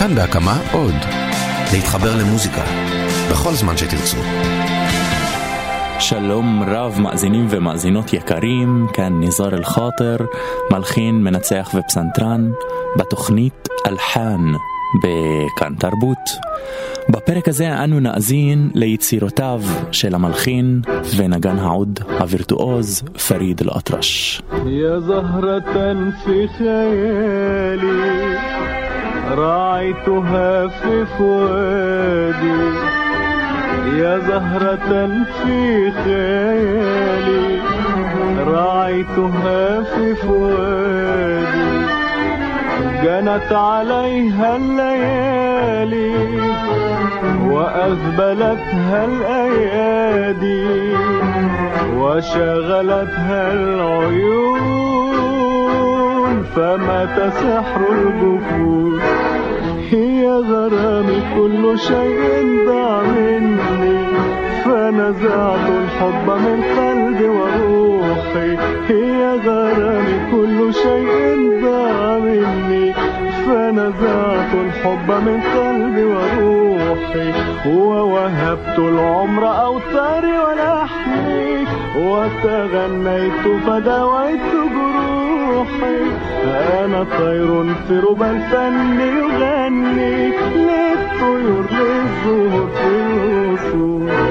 כאן בהקמה עוד. להתחבר למוזיקה, בכל זמן שתרצו. שלום רב מאזינים ומאזינות יקרים, כאן ניזאר אל-חאטר, מלחין, מנצח ופסנתרן, בתוכנית אלחן בכאן תרבות. בפרק הזה אנו נאזין ליצירותיו של המלחין ונגן העוד הווירטואוז פריד אל-אטרש. راعيتها في فؤادي. يا زهرة في خيالي. راعيتها في فؤادي. جنت عليها الليالي وأذبلتها الأيادي وشغلتها العيون. فمات سحر الجفون هي غرامي كل شيء ضاع مني. فنزعت الحب من قلبي وروحي. هي غرامي كل شيء ضاع مني. فنزعت الحب من قلبي وروحي. ووهبت العمر أوتاري ولحمي. وتغنيت فدويت أنا طير في ربى الفن يغني للطيور للزهور في الوصول.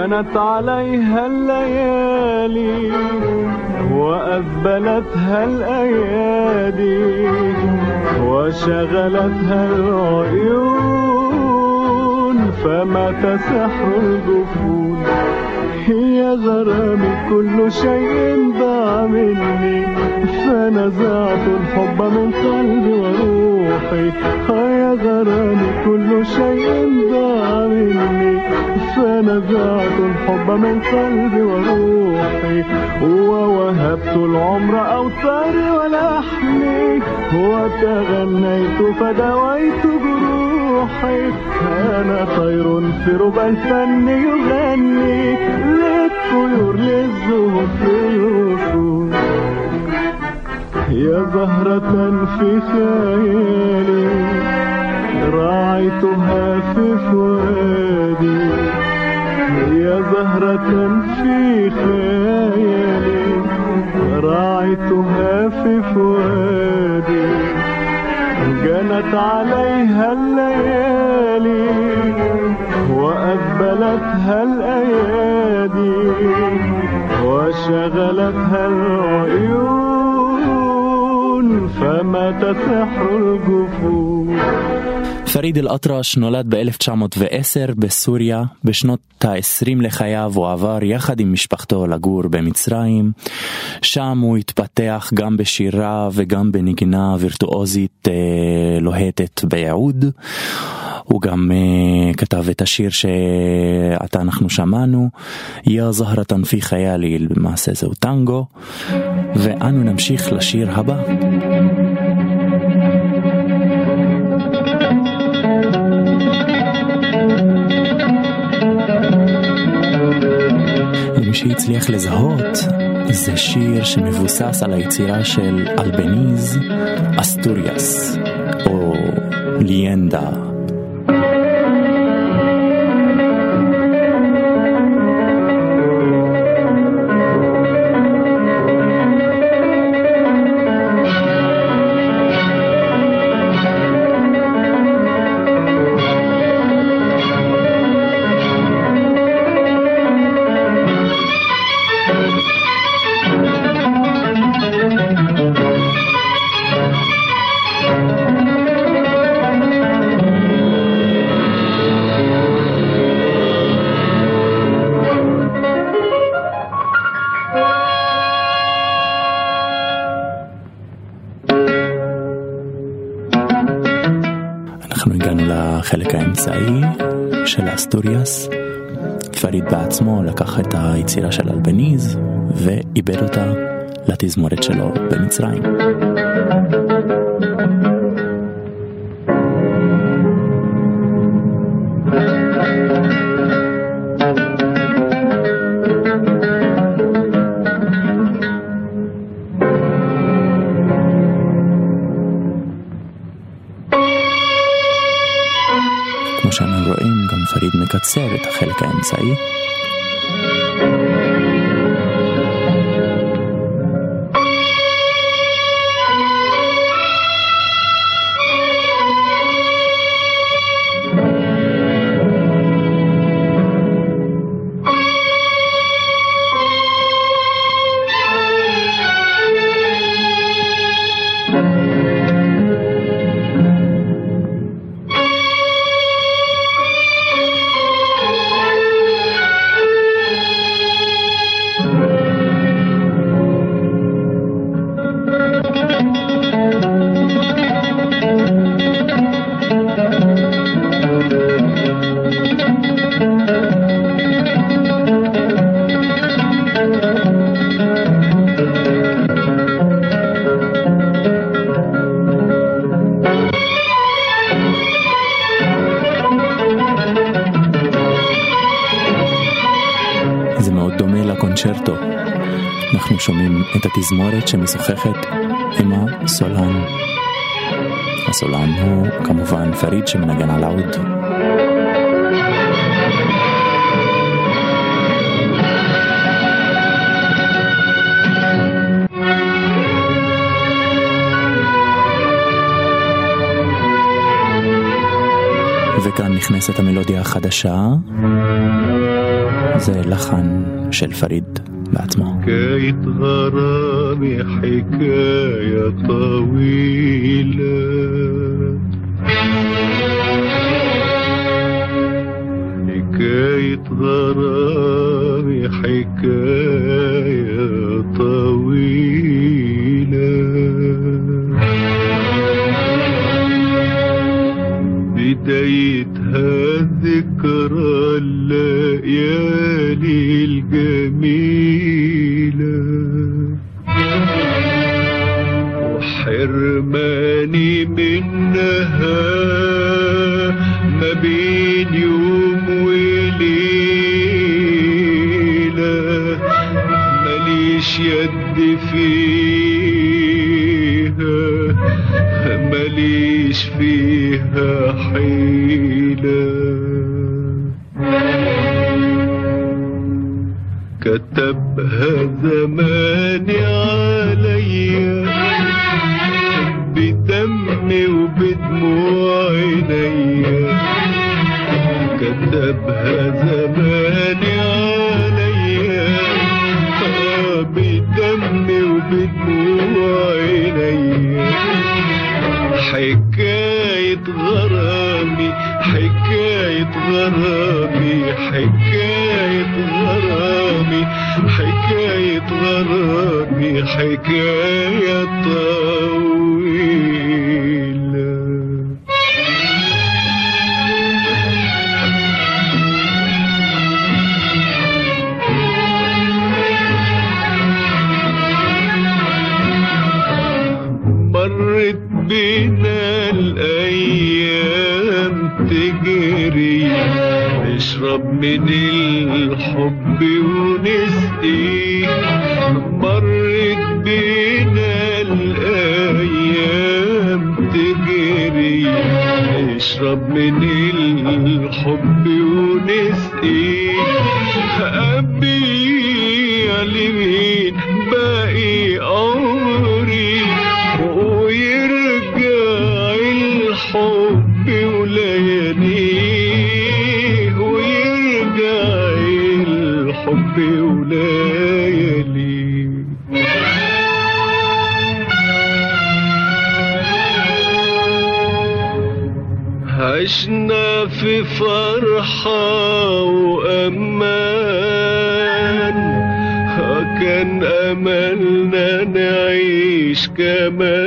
جنت عليها الليالي وأذبلتها الأيادي وشغلتها العيون. فمات سحر الجفون. هي غرامي كل شيء ضاع مني. فنزعت الحب من قلبي وروحي. يا غرامي كل شيء ضاع مني. فنزعت الحب من قلبي وروحي. ووهبت العمر أوتاري ولحمي. وتغنيت فدويت جروحي أنا طير في ربى الفن يغني. للطيور للزهور في الوصول يا زهرة في خيالي راعيتها في فؤادي. يا زهرة في خيالي راعيتها في فؤادي جنت عليها الليالي وأذبلتها الأيادي وشغلتها العيون. فمات سحر الجفون פריד אל-אטרש נולד ב-1910 בסוריה, בשנות ה-20 לחייו הוא עבר יחד עם משפחתו לגור במצרים, שם הוא התפתח גם בשירה וגם בנגינה וירטואוזית אה, לוהטת ביעוד. הוא גם uh, כתב את השיר שעתה אנחנו שמענו, יא זהרתן פי חיילי, למעשה זהו טנגו, ואנו נמשיך לשיר הבא. למי שהצליח לזהות, זה שיר שמבוסס על היצירה של אלבניז אסטוריאס, או ליאנדה. הגענו לחלק האמצעי של האסטוריאס. פריד בעצמו לקח את היצירה של אלבניז ועיבד אותה לתזמורת שלו במצרים. מקצר את החלק האמצעי. את התזמורת שמשוחחת עם הסולן. הסולן הוא כמובן פריד שמנגן על העוד. וכאן נכנסת המלודיה החדשה, זה לחן של פריד بأتمامه حكاية غرامي حكاية طويلة. حكاية غرامي حكاية طويلة. بدايتها ذكرى الليالي الجميلة. وحرماني منها ما بين يوم وليلة ماليش يد فيها ماليش فيها حيلة. كتبها زماني عليا وبدموع عينيا حكاية غرامي حكاية غرامي حكاية غرامي حكاية غرامي حكاية طويلة في فرحة وأمان. كان أملنا نعيش كمان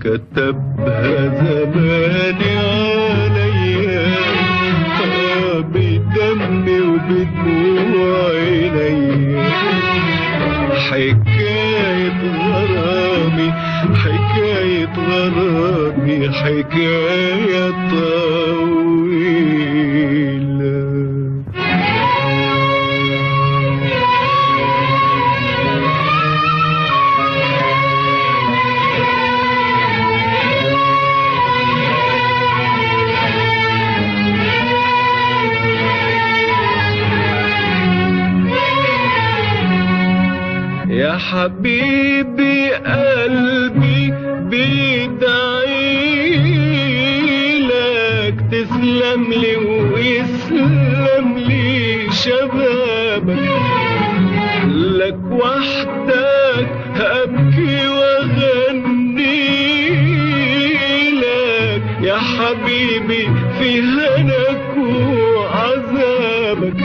كتبها زماني عليا بدمي وبدموع عينيا حكاية غرامي حكاية غرامي حكاية طويلة حبيبي قلبي بيدعي لك. تسلم لي ويسلم لي شبابك. لك وحدك أبكي وأغني لك. يا حبيبي في هناك وعذابك.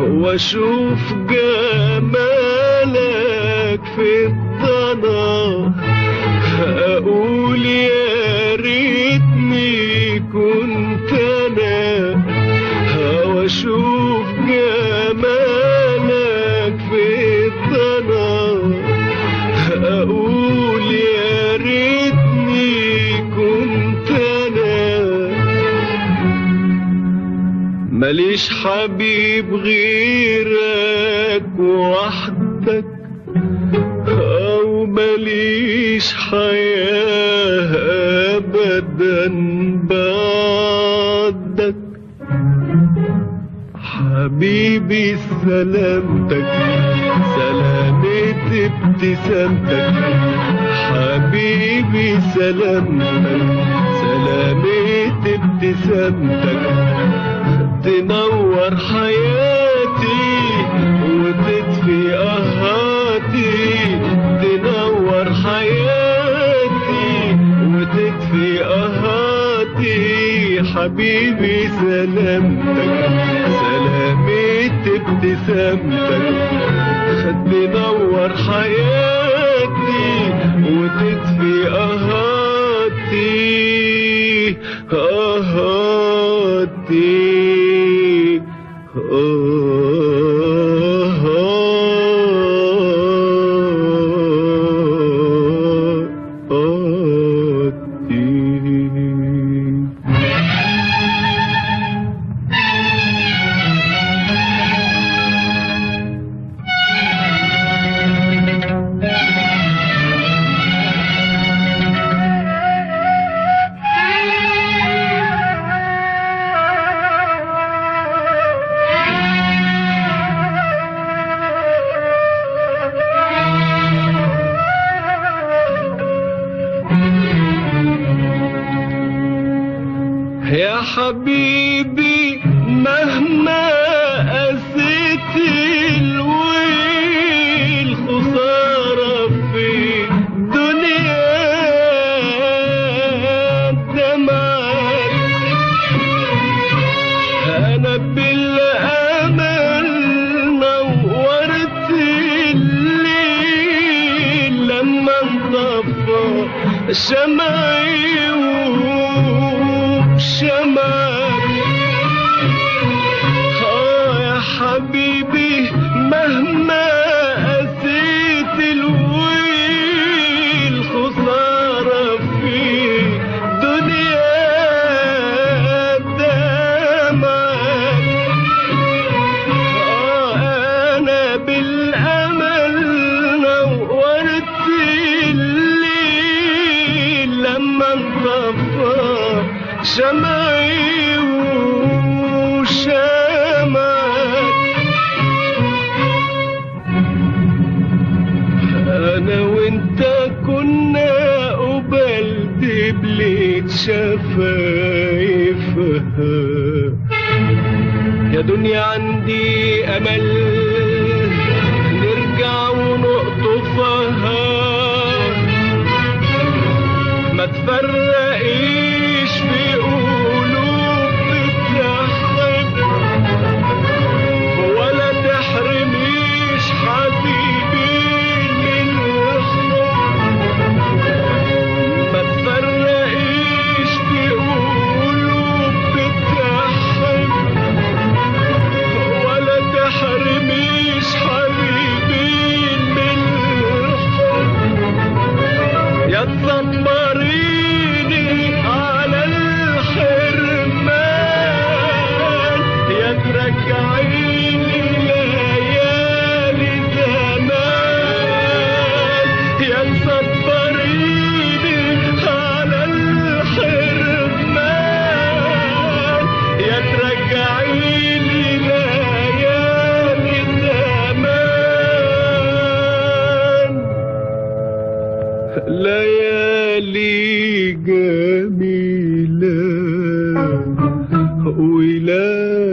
وأشوف ماليش حبيب غيرك وحدك أو ماليش حياة أبدا بعدك. حبيبي سلامتك سلامة ابتسامتك. حبيبي سلامتك سلامة ابتسامتك. تنور حياتي وتطفي قهاتي تنور حياتي وتطفي قهاتي حبيبي سلامتك. سلامة ابتسامتك. تنور حياتي وتطفي قهاتي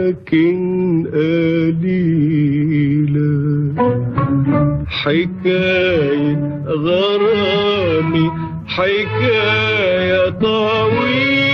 ولكن قليلة حكاية غرامي حكاية طويل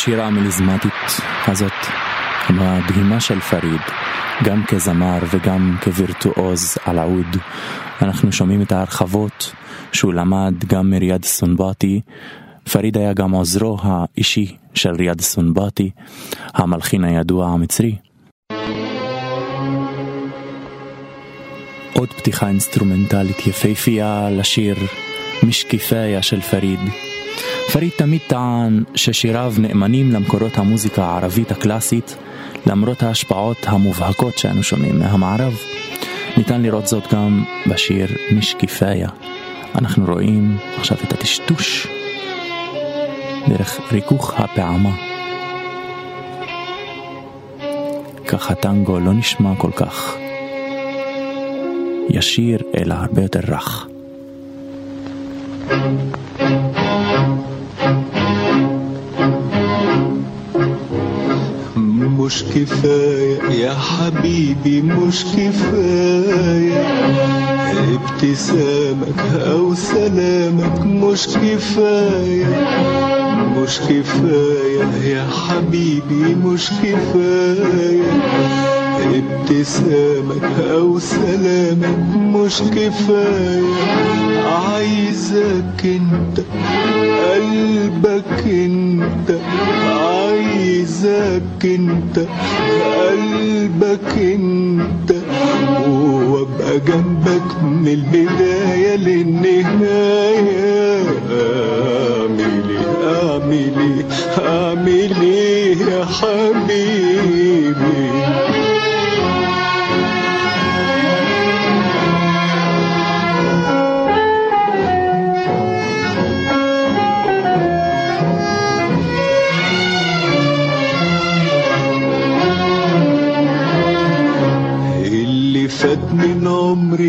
השירה המליזמטית הזאת, המדהימה של פריד, גם כזמר וגם כווירטואוז על העוד, אנחנו שומעים את ההרחבות שהוא למד גם מריאד סונבאטי. פריד היה גם עוזרו האישי של ריאד סונבאטי, המלחין הידוע המצרי. עוד פתיחה אינסטרומנטלית יפהפייה לשיר משקיפיה של פריד. פריד תמיד טען ששיריו נאמנים למקורות המוזיקה הערבית הקלאסית, למרות ההשפעות המובהקות שאנו שומעים מהמערב. ניתן לראות זאת גם בשיר משקיפיה. אנחנו רואים עכשיו את הטשטוש דרך ריכוך הפעמה. כך הטנגו לא נשמע כל כך ישיר, אלא הרבה יותר רך. مش كفاية يا حبيبي مش كفاية. ابتسامك أو سلامك مش كفاية. مش كفاية يا حبيبي مش كفاية. ابتسامك أو سلامك مش كفاية. عايزك أنت قلبك أنت. عايزك انت قلبك انت. وابقى جنبك من البداية للنهاية. اعمل إيه اعمل إيه يا حبيبي.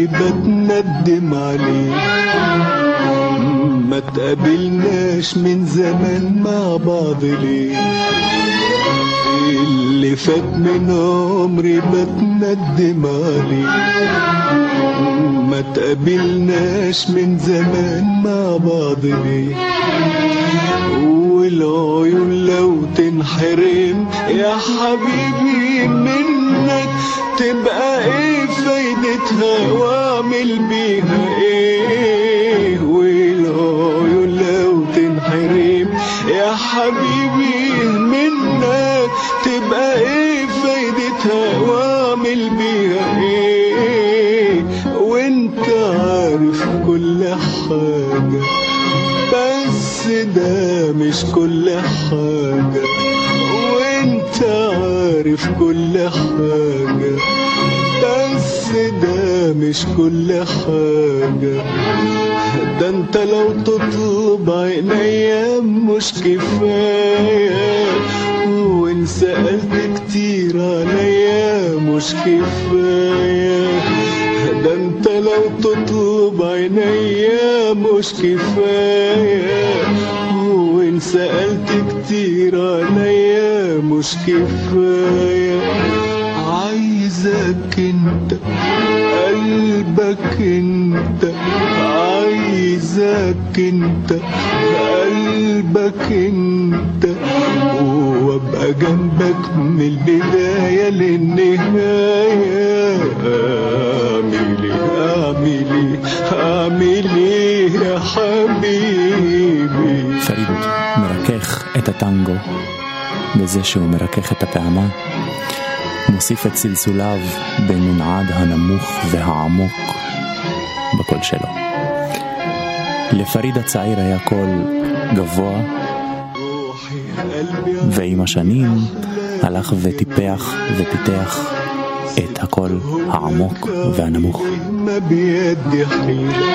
بتندم عليه ما تقابلناش من زمان مع بعض ليه؟ اللي فات من عمري بتندم عليه ما تقابلناش من زمان مع بعض ليه؟ والعيون لو تنحرم يا حبيبي منك تبقى إيه فايدتها واعمل بيها إيه والعيون لو تنحرم يا حبيبي منك تبقى إيه فايدتها واعمل بيها إيه وانت عارف كل حاجة بس ده مش كل حاجة وانت عارف كل حاجة مش كل حاجة. ده انت لو تطلب عينيا مش كفاية. وان سألت كتير عليا مش كفاية. ده انت لو تطلب عينيا مش كفاية. وان سألت كتير عليا مش كفاية. عايزك انت قلبك انت عايزك انت قلبك انت. وابقى جنبك من البداية للنهاية. اعملي إيه؟ اعملي إيه؟ اعملي إيه يا حبيبي؟ فريد مراكاخ إتا تانجو. بزاشي ومراكاخ إتا بيعمان מוסיף את צלצוליו במנעד הנמוך והעמוק בקול שלו. לפריד הצעיר היה קול גבוה, روحي قلبي ועם השנים הלך וטיפח ופיתח את הקול העמוק והנמוך. ما بيدي حيلة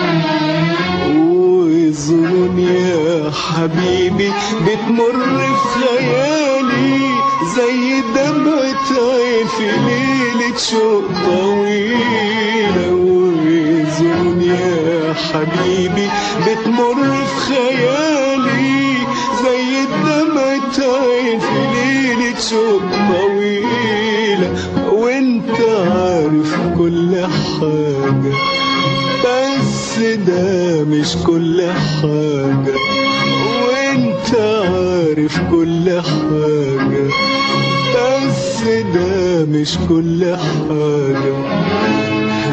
والظنون يا حبيبي بتمر في خيالي زي دمعة عين في ليلة شوق طويلة والظنون يا حبيبي بتمر في خيالي. زي دمعة عين في ليلة شوق طويلة وانت عارف كل حاجة بس ده مش كل حاجة وانت عارف كل حاجة. ده مش كل حاجة.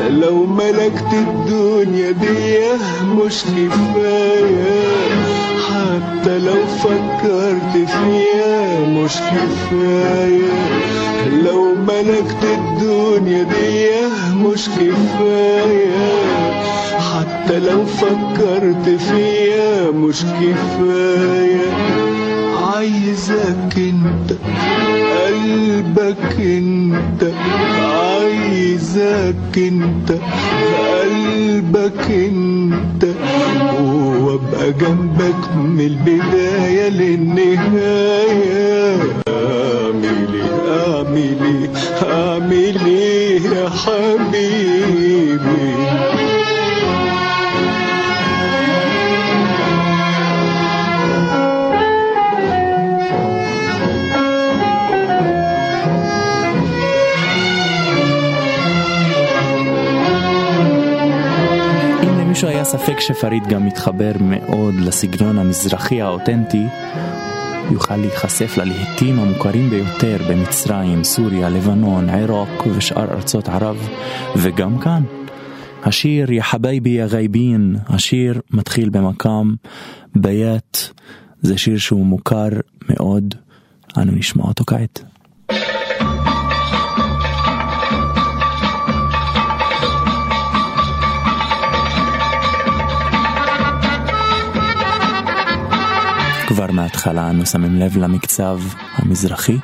لو ملكت الدنيا دي مش كفاية. حتى لو فكرت فيها مش كفاية. لو ملكت الدنيا دي مش كفاية. حتى لو فكرت فيها مش كفاية. عايزك انت قلبك انت عايزك انت قلبك انت. وابقى جنبك من البداية للنهاية. اعملي اعملي اعملي يا حبيبي؟ היה ספק שפריד גם מתחבר מאוד לסגנון המזרחי האותנטי, יוכל להיחשף ללהיטים המוכרים ביותר במצרים, סוריה, לבנון, עיראק ושאר ארצות ערב, וגם כאן. השיר יא חבייבי יא גייבין, השיר מתחיל במקם ביית, זה שיר שהוא מוכר מאוד, אנו נשמע אותו כעת. כבר מההתחלה אנו שמים לב למקצב המזרחי.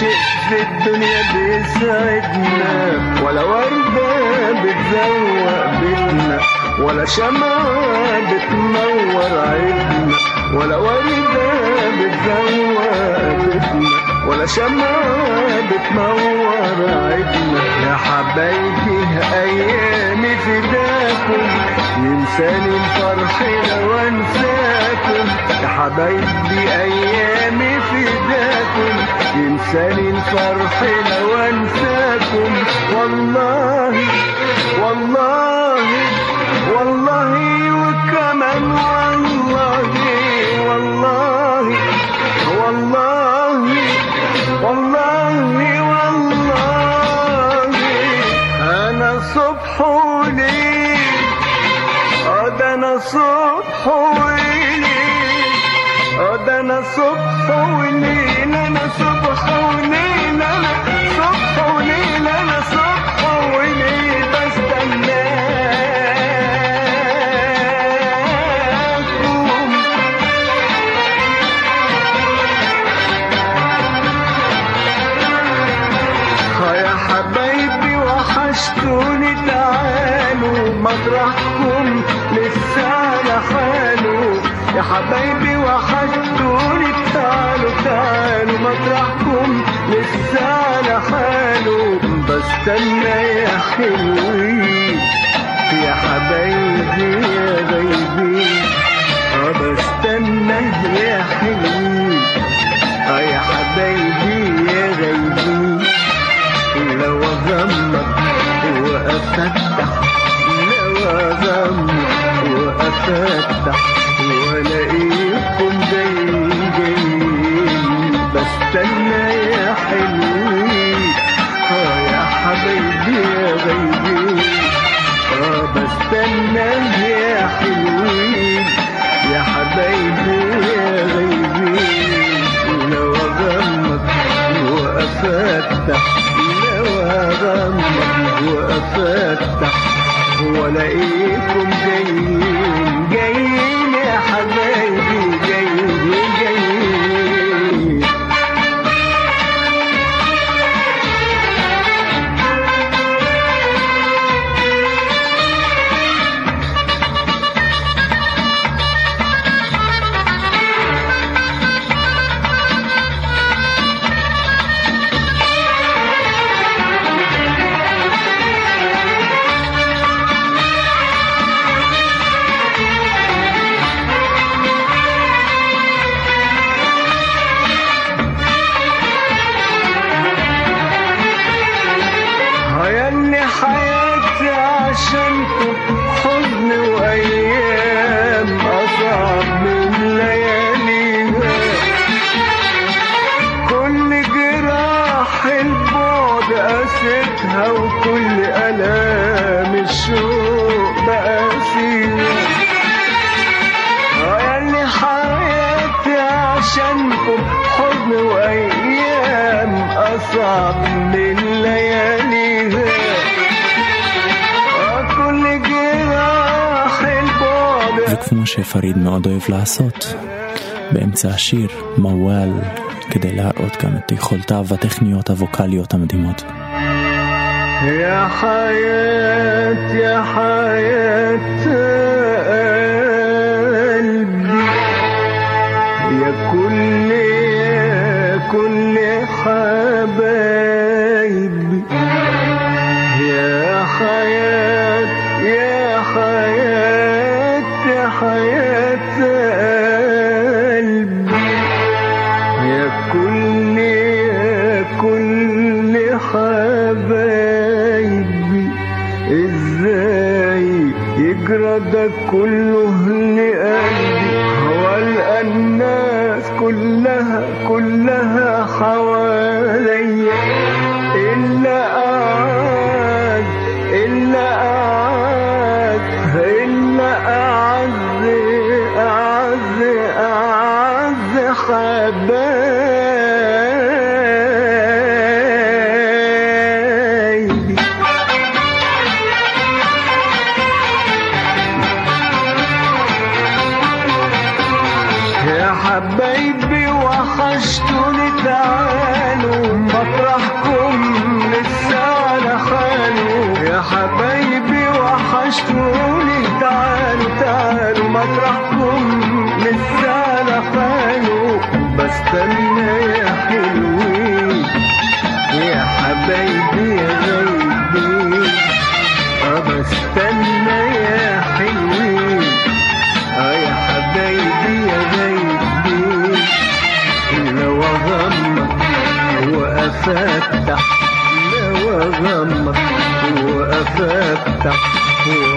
شيء في الدنيا بيساعدنا ولا وردة بتزوق بيتنا ولا شمعة بتنور عيدنا ولا وردة بتزوق بيتنا ولا شمعة بتنور عيدنا يا حبايبي أيامي فداكم ينساني الفرح لو أنساكم يا حبايبي أيامي فداكم ينساني الفرح لو أنساكم والله والله والله صبح وليل اه ده انا صبح وليل انا صبح حبايبي وحشتوني تعالوا تعالوا مطرحكم لسه على حاله بستنى يا حلوين يا حبايبي يا آه بستنى يا حلوين يا حبايبي يا غايبين لو اغمض وأفتح لو اغمض وأفتح. وافتح لو اغمض وافتح والاقيكم جايين من لياليها آه كل جراح البعد וכמו שפריד מאוד אוהב לעשות, באמצע השיר, מוואל, כדי להראות גם את יכולותיו הטכניות הווקאליות המדהימות. يا حياة يا حياة قلبي يا كل يا كل حبايبي كله لقلبي والقى الناس كلها كلها حواليا إلا قعد إلا قعد إلا أعز أعز أعز حبايبي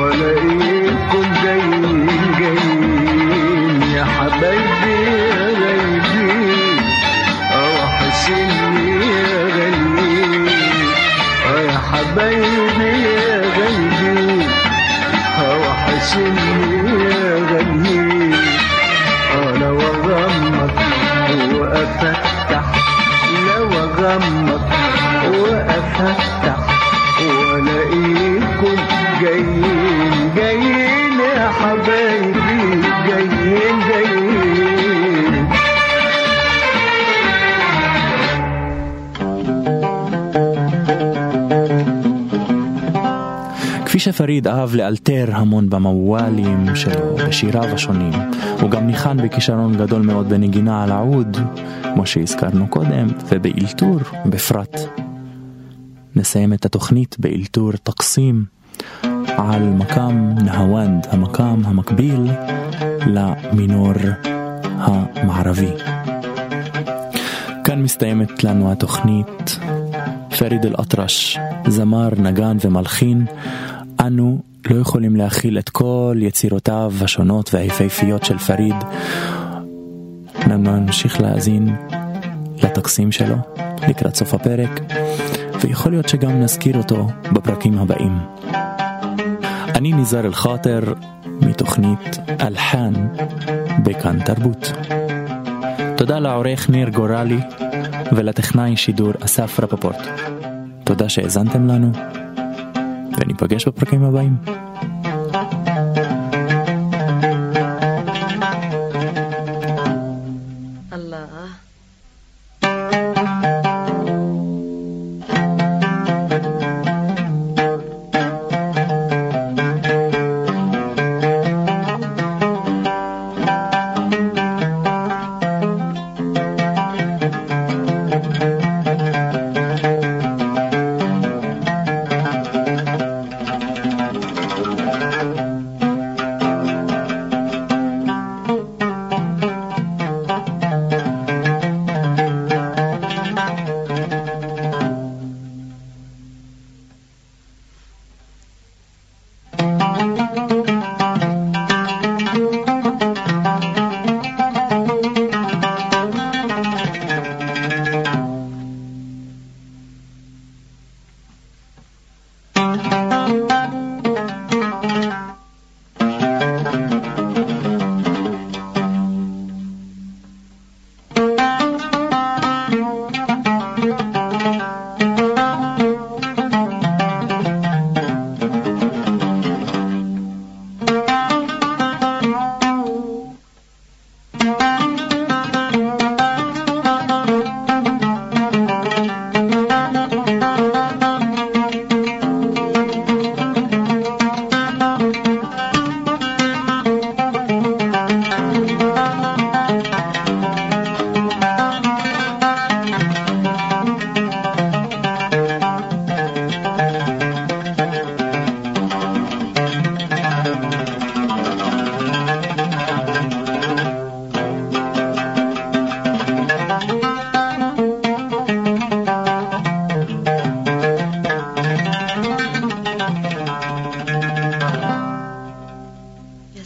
والاقيكم جايين جايين يا حبايبي يا وحشني يا يا حبايبي يا כפי שפריד אהב לאלתר המון במוואלים שלו, בשיריו השונים, הוא גם ניחן בכישרון גדול מאוד בנגינה על העוד, כמו שהזכרנו קודם, ובאלתור בפרט. נסיים את התוכנית באלתור תקסים על מקם נהוונד, המקם המקביל למינור המערבי. כאן מסתיימת לנו התוכנית. פריד אל-אטרש, זמר, נגן ומלחין, אנו לא יכולים להכיל את כל יצירותיו השונות והיפהפיות של פריד. נמשיך להאזין לטקסים שלו לקראת סוף הפרק, ויכול להיות שגם נזכיר אותו בפרקים הבאים. אני ניזר אל-חאטר מתוכנית אלחן בכאן תרבות. תודה לעורך ניר גורלי ולטכנאי שידור אסף רפפורט. תודה שהאזנתם לנו, pakai, pakai mabaim.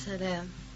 to them.